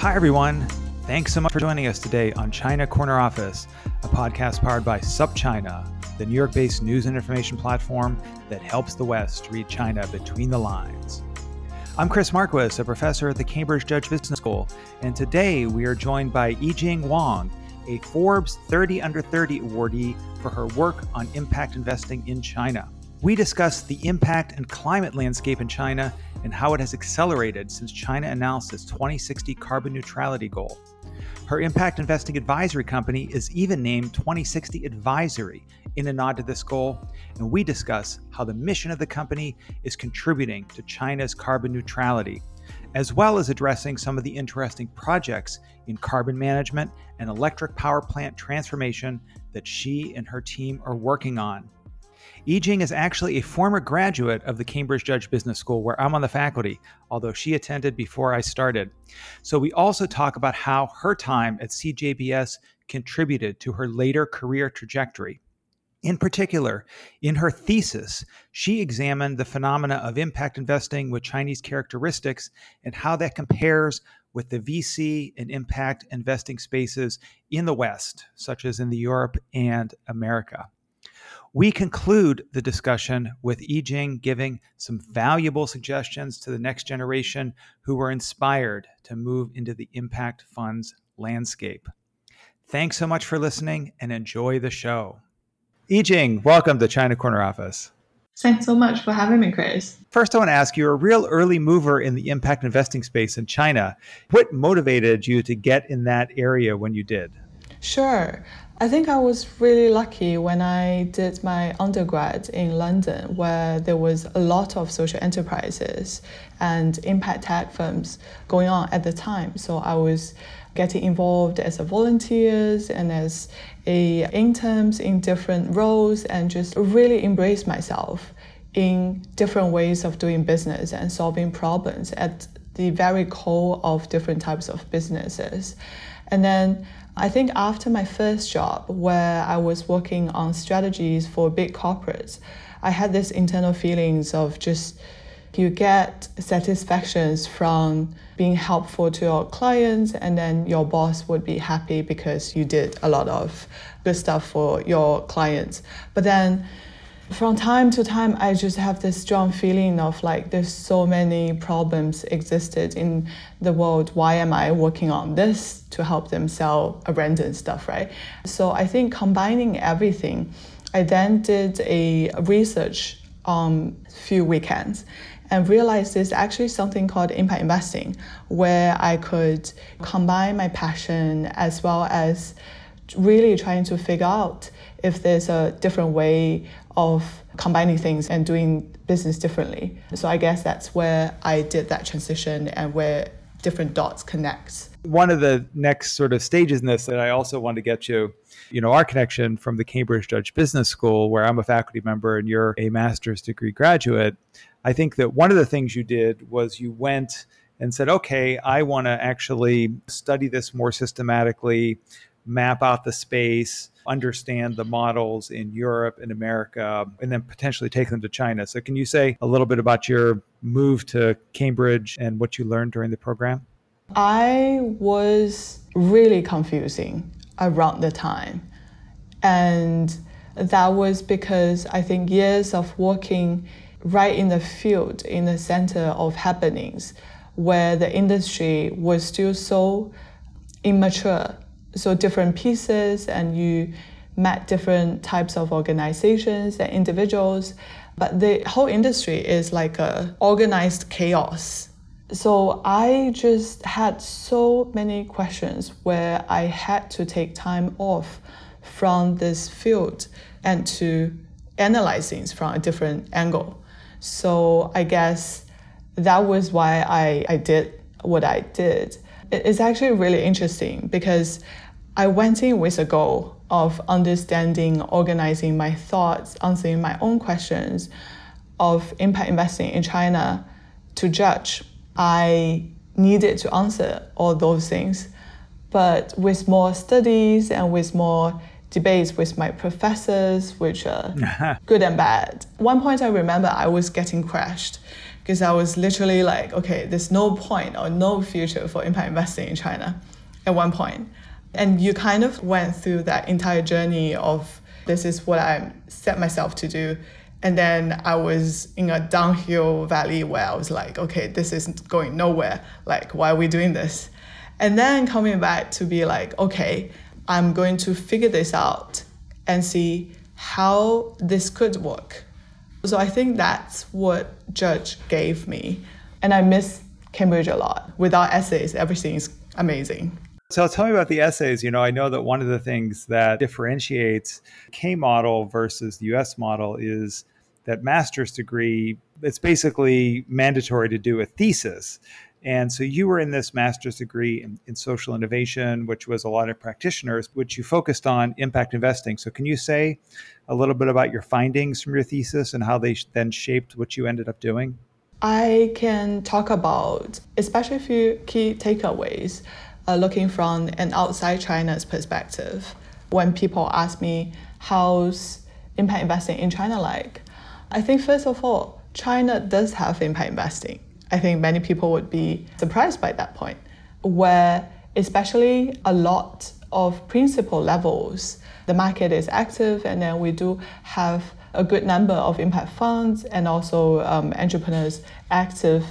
Hi, everyone. Thanks so much for joining us today on China Corner Office, a podcast powered by SupChina, the New York based news and information platform that helps the West read China between the lines. I'm Chris Marquis, a professor at the Cambridge Judge Business School, and today we are joined by Yijing Wang, a Forbes 30 Under 30 awardee for her work on impact investing in China. We discuss the impact and climate landscape in China and how it has accelerated since China announced its 2060 carbon neutrality goal. Her impact investing advisory company is even named 2060 Advisory in a nod to this goal, and we discuss how the mission of the company is contributing to China's carbon neutrality, as well as addressing some of the interesting projects in carbon management and electric power plant transformation that she and her team are working on. Yijing is actually a former graduate of the Cambridge Judge Business School, where I'm on the faculty, although she attended before I started. So we also talk about how her time at CJBS contributed to her later career trajectory. In particular, in her thesis, she examined the phenomena of impact investing with Chinese characteristics and how that compares with the VC and impact investing spaces in the West, such as in the Europe and America. We conclude the discussion with Yijing giving some valuable suggestions to the next generation who were inspired to move into the impact funds landscape. Thanks so much for listening and enjoy the show. Yijing, welcome to China Corner Office. Thanks so much for having me, Chris. First, I want to ask you're a real early mover in the impact investing space in China. What motivated you to get in that area when you did? Sure. I think I was really lucky when I did my undergrad in London, where there was a lot of social enterprises and impact tech firms going on at the time. So I was getting involved as a volunteers and as a interns in different roles and just really embrace myself in different ways of doing business and solving problems at the very core of different types of businesses. And then I think after my first job, where I was working on strategies for big corporates, I had this internal feelings of just you get satisfactions from being helpful to your clients, and then your boss would be happy because you did a lot of good stuff for your clients. But then from time to time i just have this strong feeling of like there's so many problems existed in the world. Why am i working on this to help them sell a rent and stuff right? So i think combining everything i then did a research on a few weekends and realized there's actually something called impact investing where i could combine my passion as well as really trying to figure out if there's a different way of combining things and doing business differently. So I guess that's where I did that transition and where different dots connect. One of the next sort of stages in this that I also want to get to, you know, our connection from the Cambridge Judge Business School, where I'm a faculty member and you're a master's degree graduate. I think that one of the things you did was you went and said, okay, I want to actually study this more systematically, map out the space, understand the models in Europe and America, and then potentially take them to China. So, can you say a little bit about your move to Cambridge and what you learned during the program? I was really confusing around the time. And that was because I think years of working right in the field, in the center of happenings, where the industry was still so immature, so different pieces, and you met different types of organizations and individuals. But the whole industry is like a organized chaos. So I just had so many questions where I had to take time off from this field and to analyze things from a different angle. So I guess that was why I, I did what I did. It's actually really interesting because I went in with a goal of understanding, organizing my thoughts, answering my own questions of impact investing in China to judge. I needed to answer all those things. But with more studies and with more debates with my professors, which are good and bad. One point I remember I was getting crashed because I was literally like, okay, there's no point or no future for impact investing in China at one point. And you kind of went through that entire journey of this is what I set myself to do. And then I was in a downhill valley where I was like, okay, this isn't going nowhere. Like, why are we doing this? And then coming back to be like, okay, I'm going to figure this out and see how this could work. So I think that's what Judge gave me. And I miss Cambridge a lot. Without essays, everything is amazing. So tell me about the essays. You know, I know that one of the things that differentiates K model versus the US model is that master's degree, it's basically mandatory to do a thesis. And so you were in this master's degree in, in, social innovation, which was a lot of practitioners, which you focused on impact investing. So can you say a little bit about your findings from your thesis and how they then shaped what you ended up doing? I can talk about especially a few key takeaways uh, looking from an outside China's perspective. When people ask me, how's impact investing in China like? I think, first of all, China does have impact investing I think many people would be surprised by that point, where especially a lot of principal levels, the market is active, and then we do have a good number of impact funds and also um, entrepreneurs active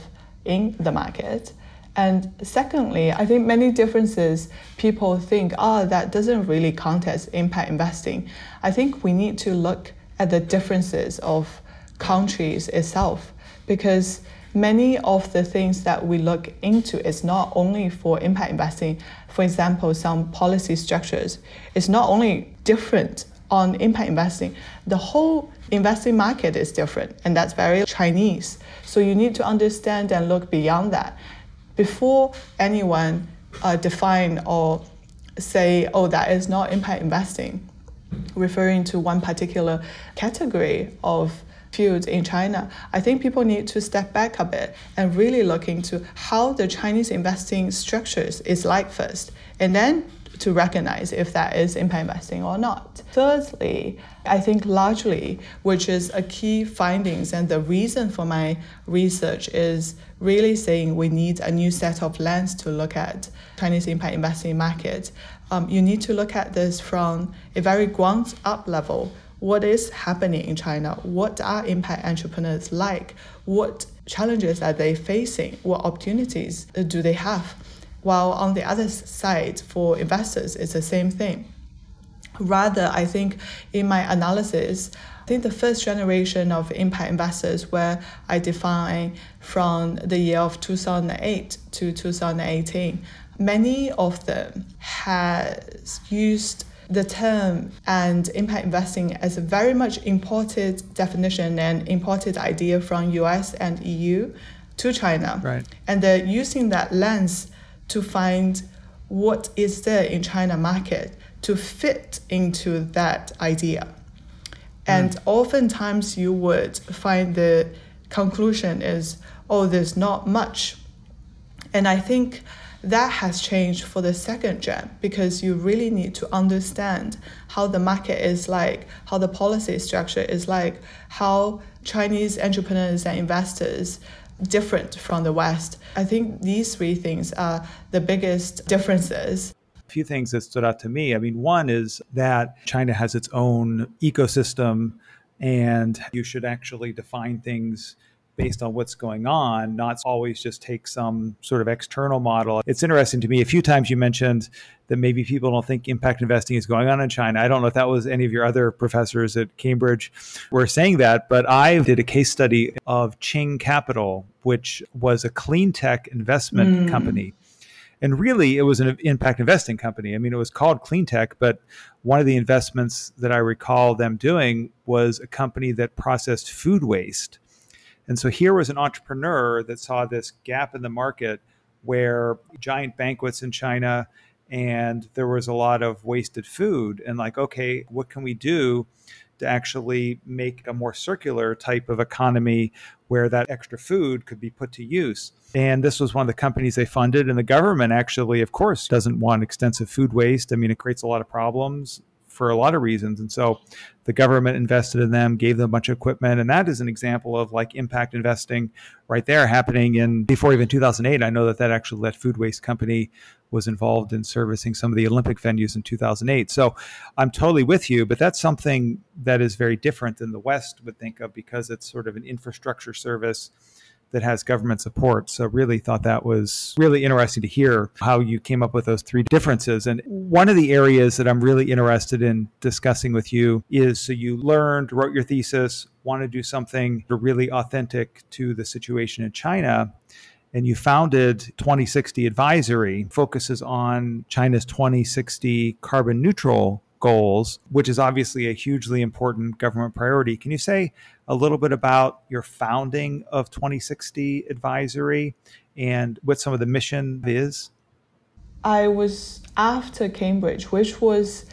in the market. And secondly, I think many differences people think, oh, that doesn't really count as impact investing. I think we need to look at the differences of countries itself because many of the things that we look into is not only for impact investing. For example, some policy structures is not only different on impact investing, the whole investing market is different, and that's very Chinese. So you need to understand and look beyond that before anyone uh, define or say, oh, that is not impact investing, referring to one particular category of fields in China, I think people need to step back a bit and really look into how the Chinese investing structures is like first, and then to recognize if that is impact investing or not. Thirdly, I think largely, which is a key findings and the reason for my research is really saying we need a new set of lens to look at Chinese impact investing market. Um, you need to look at this from a very ground up level what is happening in China, what are impact entrepreneurs like, what challenges are they facing, what opportunities do they have. While on the other side, for investors, it's the same thing. Rather, I think in my analysis, I think the first generation of impact investors, where I define from the year of 2008 to 2018, many of them has used the term and impact investing as a very much imported definition and imported idea from US and EU to China. Right. And they're using that lens to find what is there in China market to fit into that idea. And mm. oftentimes you would find the conclusion is, oh, there's not much. And I think that has changed for the second gen because you really need to understand how the market is like, how the policy structure is like, how Chinese entrepreneurs and investors different from the West. I think these three things are the biggest differences. A few things that stood out to me. I mean, one is that China has its own ecosystem and you should actually define things based on what's going on, not always just take some sort of external model. It's interesting to me. A few times you mentioned that maybe people don't think impact investing is going on in China. I don't know if that was any of your other professors at Cambridge were saying that, but I did a case study of Tsing Capital, which was a clean tech investment mm. company. And really, it was an impact investing company. I mean, it was called Clean Tech, but one of the investments that I recall them doing was a company that processed food waste and so here was an entrepreneur that saw this gap in the market where giant banquets in China and there was a lot of wasted food and like okay what can we do to actually make a more circular type of economy where that extra food could be put to use. And this was one of the companies they funded. And the government actually, of course, doesn't want extensive food waste. I mean, it creates a lot of problems for a lot of reasons. And so the government invested in them, gave them a bunch of equipment. And that is an example of like impact investing right there happening in before even 2008. I know that that actually that food waste company was involved in servicing some of the Olympic venues in 2008. So I'm totally with you, but that's something that is very different than the West would think of because it's sort of an infrastructure service that has government support. So really thought that was really interesting to hear how you came up with those three differences. And one of the areas that I'm really interested in discussing with you is so you learned, wrote your thesis, want to do something really authentic to the situation in China and you founded 2060 Advisory, focuses on China's 2060 carbon neutral goals, which is obviously a hugely important government priority. Can you say a little bit about your founding of 2060 Advisory and what some of the mission is? I was after Cambridge, which was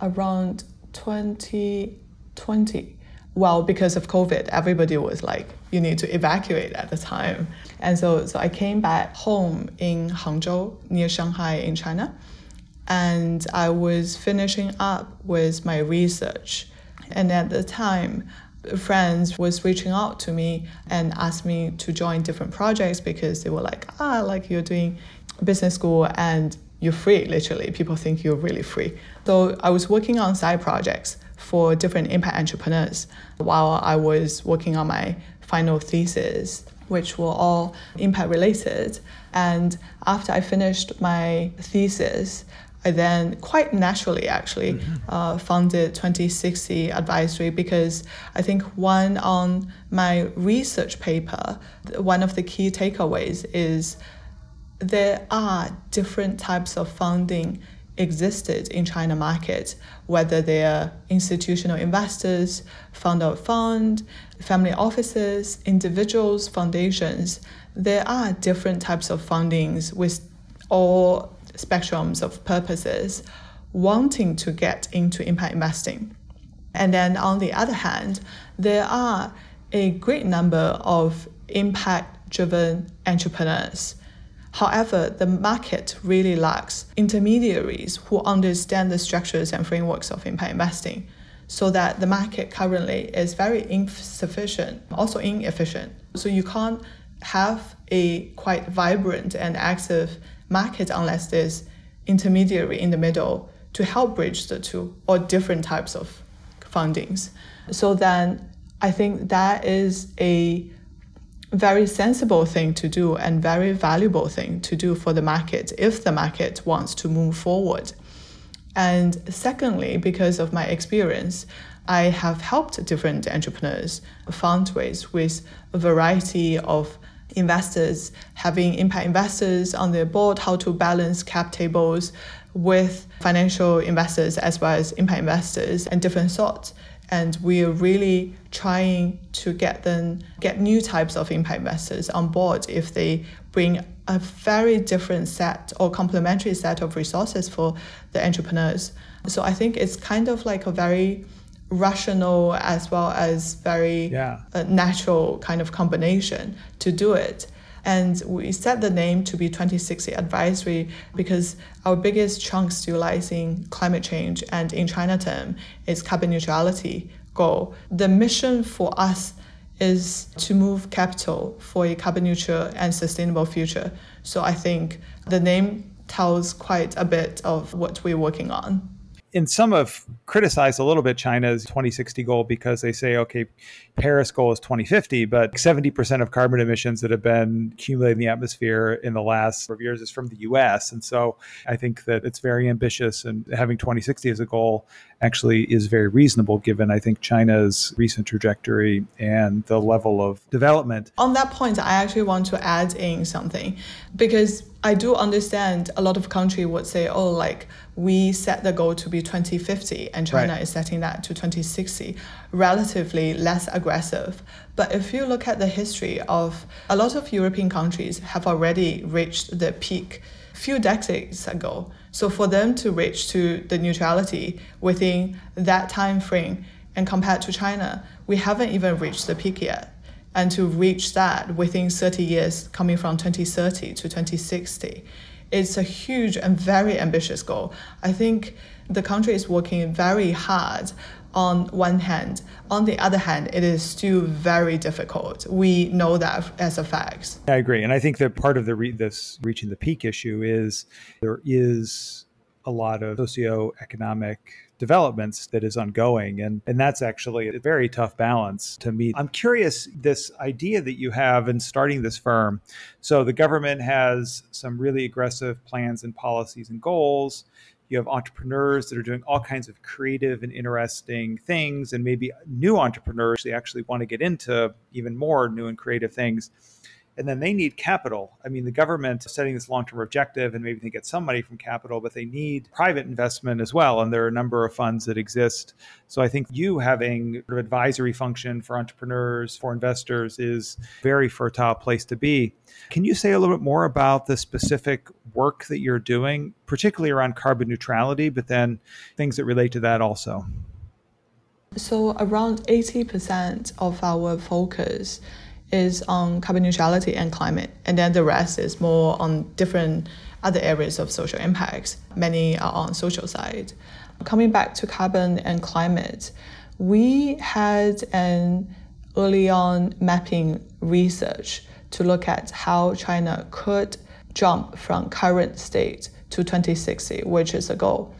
around 2020. Well, because of COVID, everybody was like, you need to evacuate at the time. And so, so I came back home in Hangzhou, near Shanghai in China and I was finishing up with my research. And at the time, friends was reaching out to me and asked me to join different projects because they were like, ah, like you're doing business school and you're free, literally. People think you're really free. So I was working on side projects for different impact entrepreneurs while I was working on my final thesis, which were all impact related. And after I finished my thesis, I then quite naturally actually mm-hmm. uh, founded 2060 Advisory because I think one on my research paper, one of the key takeaways is there are different types of funding existed in China market, whether they are institutional investors, fund of fund, family offices, individuals, foundations. There are different types of fundings with all spectrums of purposes wanting to get into impact investing. And then on the other hand, there are a great number of impact driven entrepreneurs. However, the market really lacks intermediaries who understand the structures and frameworks of impact investing, so that the market currently is very insufficient, also inefficient. So you can't have a quite vibrant and active market unless there's intermediary in the middle to help bridge the two or different types of fundings. So then I think that is a very sensible thing to do and very valuable thing to do for the market if the market wants to move forward. And secondly, because of my experience, I have helped different entrepreneurs fundraise with a variety of investors, having impact investors on their board, how to balance cap tables with financial investors as well as impact investors and different sorts. And we're really trying to get them get new types of impact investors on board if they bring a very different set or complementary set of resources for the entrepreneurs. So I think it's kind of like a very rational as well as very yeah. uh, natural kind of combination to do it. And we set the name to be 2060 Advisory because our biggest chunk still lies in climate change and in China term is carbon neutrality goal. The mission for us is to move capital for a carbon neutral and sustainable future. So I think the name tells quite a bit of what we're working on and some have criticized a little bit China's 2060 goal because they say, okay, Paris goal is 2050, but 70% of carbon emissions that have been accumulated in the atmosphere in the last of years is from the US. And so I think that it's very ambitious and having 2060 as a goal actually is very reasonable given, I think, China's recent trajectory and the level of development. On that point, I actually want to add in something because I do understand a lot of countries would say, oh, like we set the goal to be 2050 and China right. is setting that to 2060, relatively less aggressive. But if you look at the history of a lot of European countries have already reached the peak few decades ago. So for them to reach to the neutrality within that time frame and compared to China, we haven't even reached the peak yet and to reach that within 30 years, coming from 2030 to 2060. It's a huge and very ambitious goal. I think the country is working very hard on one hand. On the other hand, it is still very difficult. We know that as a fact. I agree. And I think that part of the re- this reaching the peak issue is there is a lot of socioeconomic developments that is ongoing. And, and that's actually a very tough balance to meet. I'm curious this idea that you have in starting this firm. So the government has some really aggressive plans and policies and goals. You have entrepreneurs that are doing all kinds of creative and interesting things, and maybe new entrepreneurs they actually want to get into even more new and creative things and then they need capital. I mean, the government is setting this long term objective, and maybe they get some money from capital, but they need private investment as well. And there are a number of funds that exist. So I think you having sort of advisory function for entrepreneurs, for investors, is very fertile place to be. Can you say a little bit more about the specific work that you're doing, particularly around carbon neutrality, but then things that relate to that also? So, around 80% of our focus is on carbon neutrality and climate, and then the rest is more on different other areas of social impacts. Many are on social side. Coming back to carbon and climate, we had an early on mapping research to look at how China could jump from current state to 2060, which is a goal.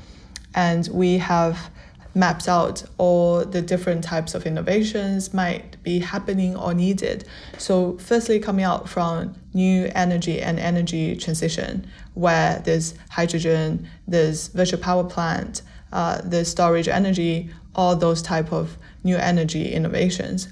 And we have mapped out all the different types of innovations might be happening or needed. So, firstly, coming out from new energy and energy transition, where there's hydrogen, there's virtual power plant, uh, there's storage energy, all those type of new energy innovations.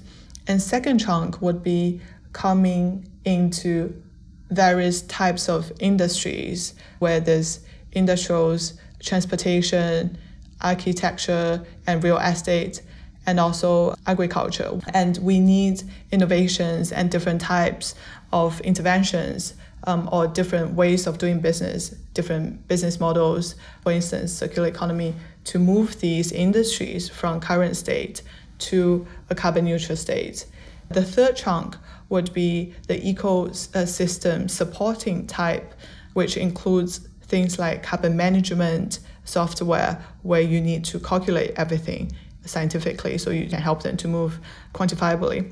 And second chunk would be coming into various types of industries where there's industrials, transportation, architecture and real estate and also agriculture. And we need innovations and different types of interventions um, or different ways of doing business, different business models, for instance, circular economy, to move these industries from current state to a carbon neutral state. The third chunk would be the ecosystem supporting type, which includes things like carbon management, software where you need to calculate everything scientifically so you can help them to move quantifiably.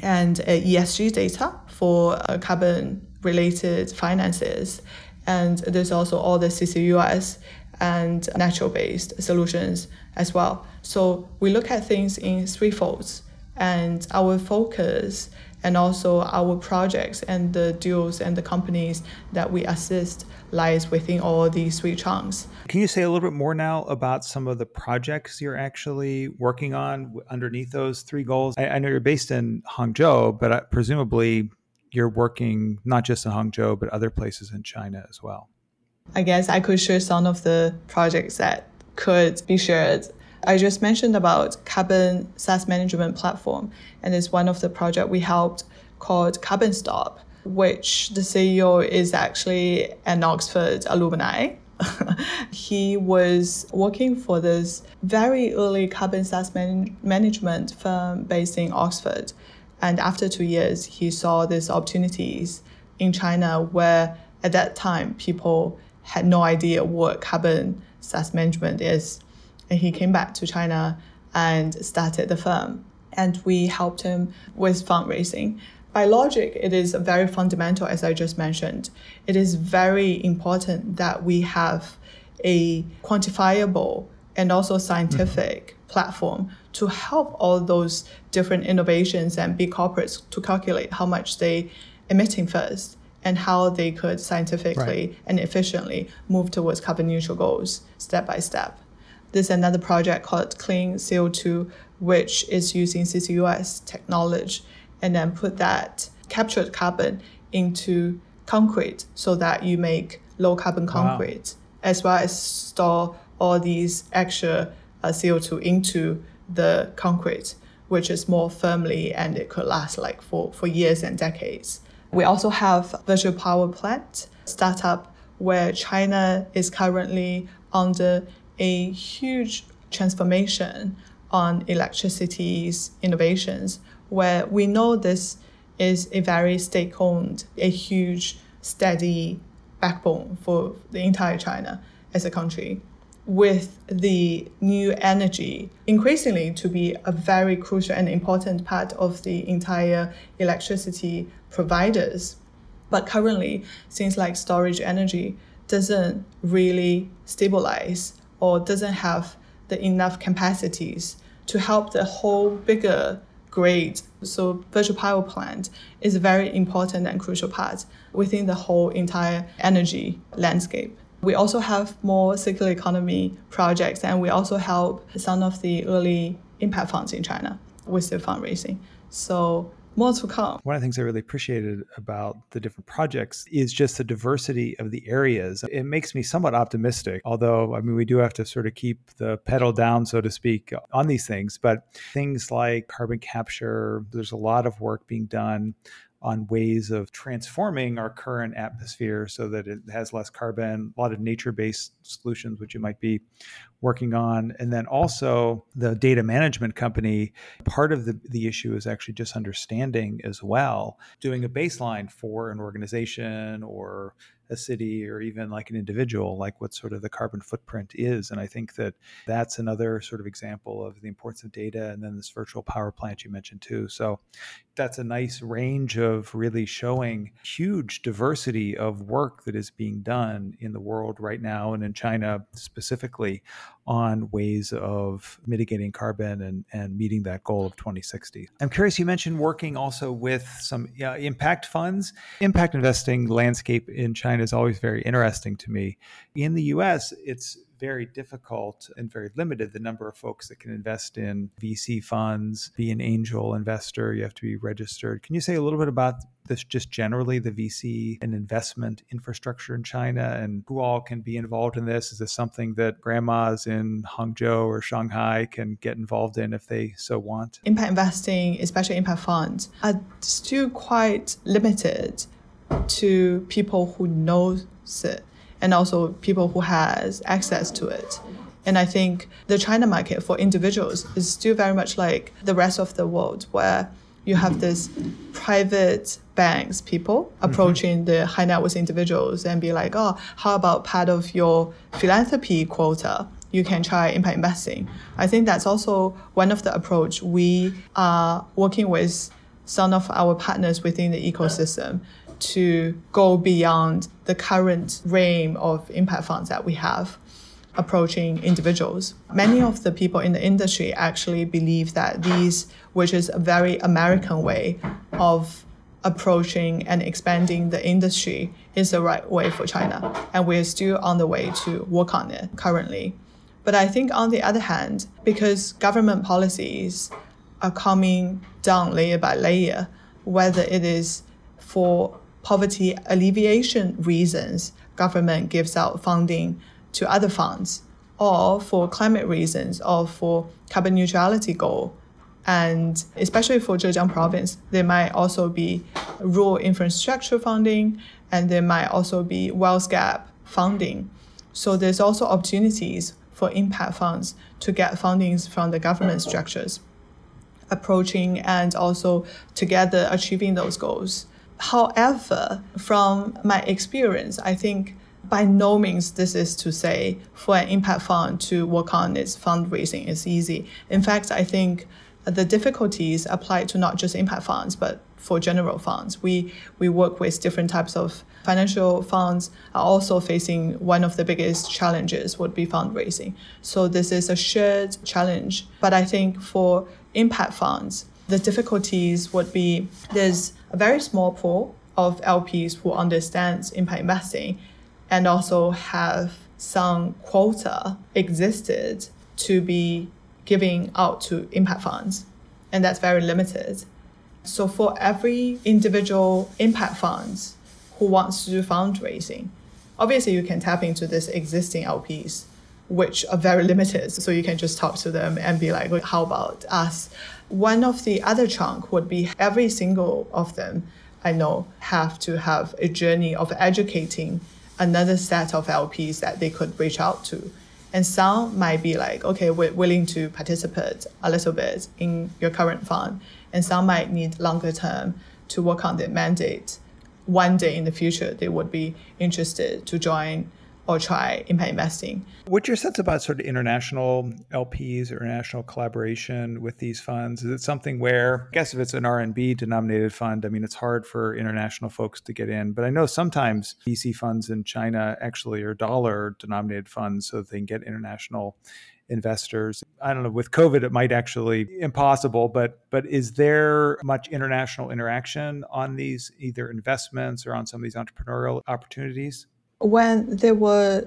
And uh, ESG data for uh, carbon related finances. And there's also all the CCUS and natural based solutions as well. So we look at things in three folds. And our focus and also our projects and the deals and the companies that we assist lies within all these three chunks. Can you say a little bit more now about some of the projects you're actually working on underneath those three goals? I, I know you're based in Hangzhou, but uh, presumably you're working not just in Hangzhou, but other places in China as well. I guess I could share some of the projects that could be shared. I just mentioned about carbon SaaS management platform, and it's one of the project we helped called Carbon Stop which the CEO is actually an Oxford alumni. he was working for this very early carbon SaaS man- management firm based in Oxford. And after two years, he saw these opportunities in China where at that time people had no idea what carbon SaaS management is. And he came back to China and started the firm. And we helped him with fundraising. By logic, it is very fundamental, as I just mentioned. It is very important that we have a quantifiable and also scientific mm-hmm. platform to help all those different innovations and big corporates to calculate how much they emitting first and how they could scientifically right. and efficiently move towards carbon neutral goals step by step. There's another project called Clean CO2, which is using CCUS technology and then put that captured carbon into concrete so that you make low carbon concrete, wow. as well as store all these extra uh, CO2 into the concrete, which is more firmly and it could last like for, for years and decades. We also have virtual power plant startup where China is currently under a huge transformation on electricity's innovations, where we know this is a very state-owned, a huge, steady backbone for the entire China as a country with the new energy increasingly to be a very crucial and important part of the entire electricity providers. But currently, things like storage energy doesn't really stabilize or doesn't have the enough capacities to help the whole bigger grid. So virtual power plant is a very important and crucial part within the whole entire energy landscape. We also have more circular economy projects, and we also help some of the early impact funds in China with their fundraising. So more to come. One of the things I really appreciated about the different projects is just the diversity of the areas. It makes me somewhat optimistic, although, I mean, we do have to sort of keep the pedal down, so to speak, on these things. But things like carbon capture, there's a lot of work being done on ways of transforming our current atmosphere so that it has less carbon, a lot of nature based solutions, which you might be working on. And then also the data management company, part of the, the issue is actually just understanding as well, doing a baseline for an organization or a city or even like an individual, like what sort of the carbon footprint is. And I think that that's another sort of example of the importance of data. And then this virtual power plant you mentioned too. So that's a nice range of really showing huge diversity of work that is being done in the world right now and in China specifically on ways of mitigating carbon and, and meeting that goal of 2060. I'm curious, you mentioned working also with some impact funds. Impact investing landscape in China is always very interesting to me. In the US, it's very difficult and very limited the number of folks that can invest in VC funds, be an angel investor. You have to be registered. Can you say a little bit about this, just generally, the VC and investment infrastructure in China and who all can be involved in this? Is this something that grandmas in Hangzhou or Shanghai can get involved in if they so want? Impact investing, especially impact funds, are still quite limited to people who know it and also people who has access to it. And I think the China market for individuals is still very much like the rest of the world, where you have this private banks people mm-hmm. approaching mm-hmm. the high net worth individuals and be like, oh, how about part of your philanthropy quota? You can try impact investing. I think that's also one of the approach we are working with some of our partners within the ecosystem to go beyond the current realm of impact funds that we have approaching individuals. Many of the people in the industry actually believe that these, which is a very American way of approaching and expanding the industry, is the right way for China. And we're still on the way to work on it currently. But I think on the other hand, because government policies are coming down layer by layer, whether it is for poverty alleviation reasons, government gives out funding to other funds, or for climate reasons, or for carbon neutrality goal. And especially for Zhejiang province, there might also be rural infrastructure funding, and there might also be wealth gap funding. So there's also opportunities for impact funds to get fundings from the government structures, approaching and also together achieving those goals. However, from my experience, I think by no means this is to say for an impact fund to work on its fundraising is easy. In fact, I think the difficulties apply to not just impact funds, but for general funds. We, we work with different types of financial funds are also facing one of the biggest challenges would be fundraising. So this is a shared challenge. But I think for impact funds, the difficulties would be there's a very small pool of LPs who understands impact investing and also have some quota existed to be giving out to impact funds. And that's very limited. So for every individual impact funds who wants to do fundraising, obviously you can tap into this existing LPs, which are very limited. So you can just talk to them and be like, how about us? One of the other chunk would be every single of them I know have to have a journey of educating another set of LPs that they could reach out to. And some might be like, okay, we're willing to participate a little bit in your current fund. And some might need longer term to work on their mandate. One day in the future, they would be interested to join or try impact investing. What's your sense about sort of international LPs or international collaboration with these funds? Is it something where, I guess if it's an RMB denominated fund, I mean, it's hard for international folks to get in. But I know sometimes VC funds in China actually are dollar denominated funds so they can get international investors. I don't know, with COVID, it might actually be impossible, but but is there much international interaction on these either investments or on some of these entrepreneurial opportunities? When there were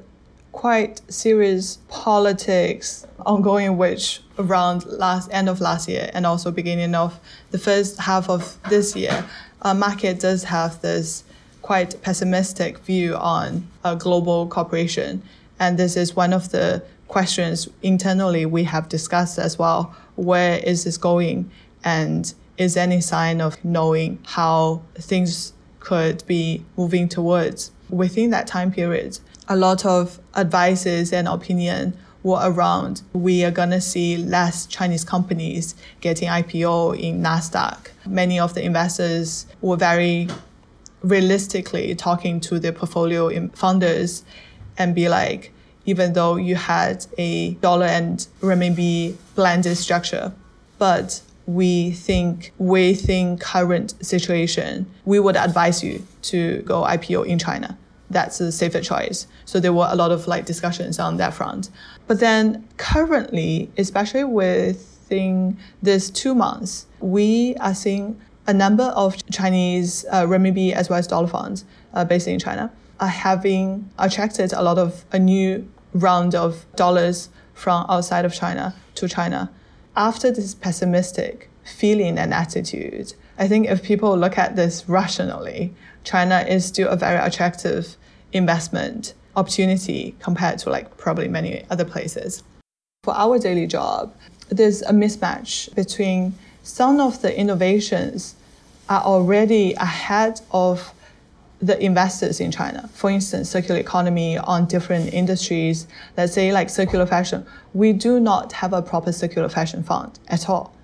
quite serious politics ongoing which around last end of last year and also beginning of the first half of this year uh, market does have this quite pessimistic view on a global cooperation. And this is one of the questions internally we have discussed as well. Where is this going? And is any sign of knowing how things could be moving towards within that time period, a lot of advices and opinion were around we are going to see less Chinese companies getting IPO in Nasdaq. Many of the investors were very realistically talking to their portfolio founders and be like, even though you had a dollar and renminbi blended structure, but we think within current situation, we would advise you to go IPO in China. That's a safer choice. So there were a lot of like discussions on that front. But then currently, especially within this two months, we are seeing a number of Chinese uh, renminbi as well as dollar funds uh, based in China are having attracted a lot of a new round of dollars from outside of China to China after this pessimistic feeling and attitude, I think if people look at this rationally, China is still a very attractive investment opportunity compared to like probably many other places. For our daily job, there's a mismatch between some of the innovations are already ahead of the investors in China. For instance, circular economy on different industries, let's say like circular fashion, we do not have a proper circular fashion fund at all.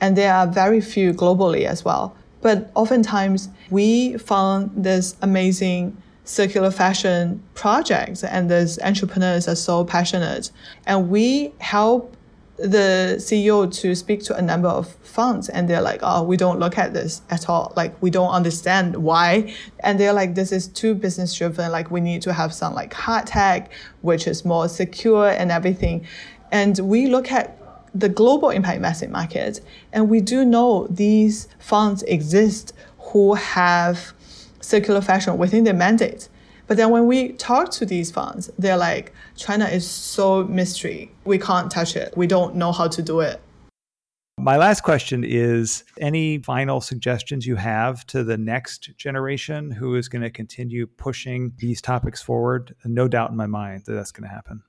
And there are very few globally as well. But oftentimes we found this amazing circular fashion projects and these entrepreneurs are so passionate. And we help the CEO to speak to a number of funds and they're like, oh, we don't look at this at all. Like, we don't understand why. And they're like, this is too business driven. Like, we need to have some like hard tech, which is more secure and everything. And we look at the global impact investing market and we do know these funds exist who have circular fashion within their mandate. But then when we talk to these funds, they're like, China is so mystery. We can't touch it. We don't know how to do it. My last question is any final suggestions you have to the next generation who is going to continue pushing these topics forward? No doubt in my mind that that's going to happen.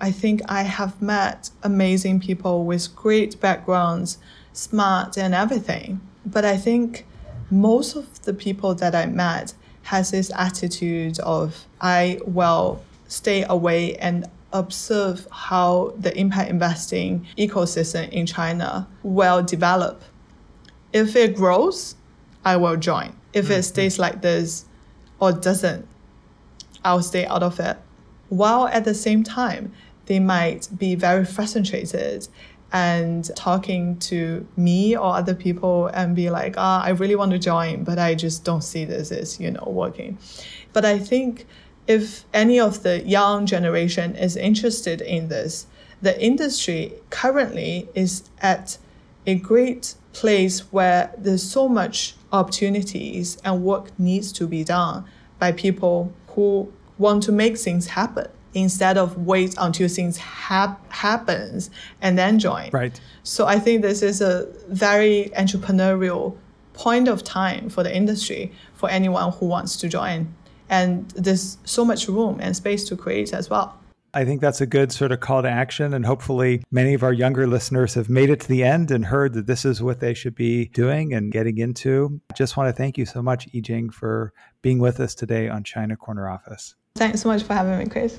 I think I have met amazing people with great backgrounds, smart and everything. But I think most of the people that I met has this attitude of I will stay away and observe how the impact investing ecosystem in China will develop. If it grows, I will join. If mm-hmm. it stays like this or doesn't, I'll stay out of it. While at the same time, they might be very frustrated and talking to me or other people and be like, ah, I really want to join, but I just don't see this as, you know, working. But I think if any of the young generation is interested in this, the industry currently is at a great place where there's so much opportunities and work needs to be done by people who want to make things happen instead of wait until things hap- happens and then join. Right. So I think this is a very entrepreneurial point of time for the industry for anyone who wants to join. And there's so much room and space to create as well. I think that's a good sort of call to action. And hopefully, many of our younger listeners have made it to the end and heard that this is what they should be doing and getting into. Just want to thank you so much, Yijing, for being with us today on China Corner Office. Thanks so much for having me, Chris.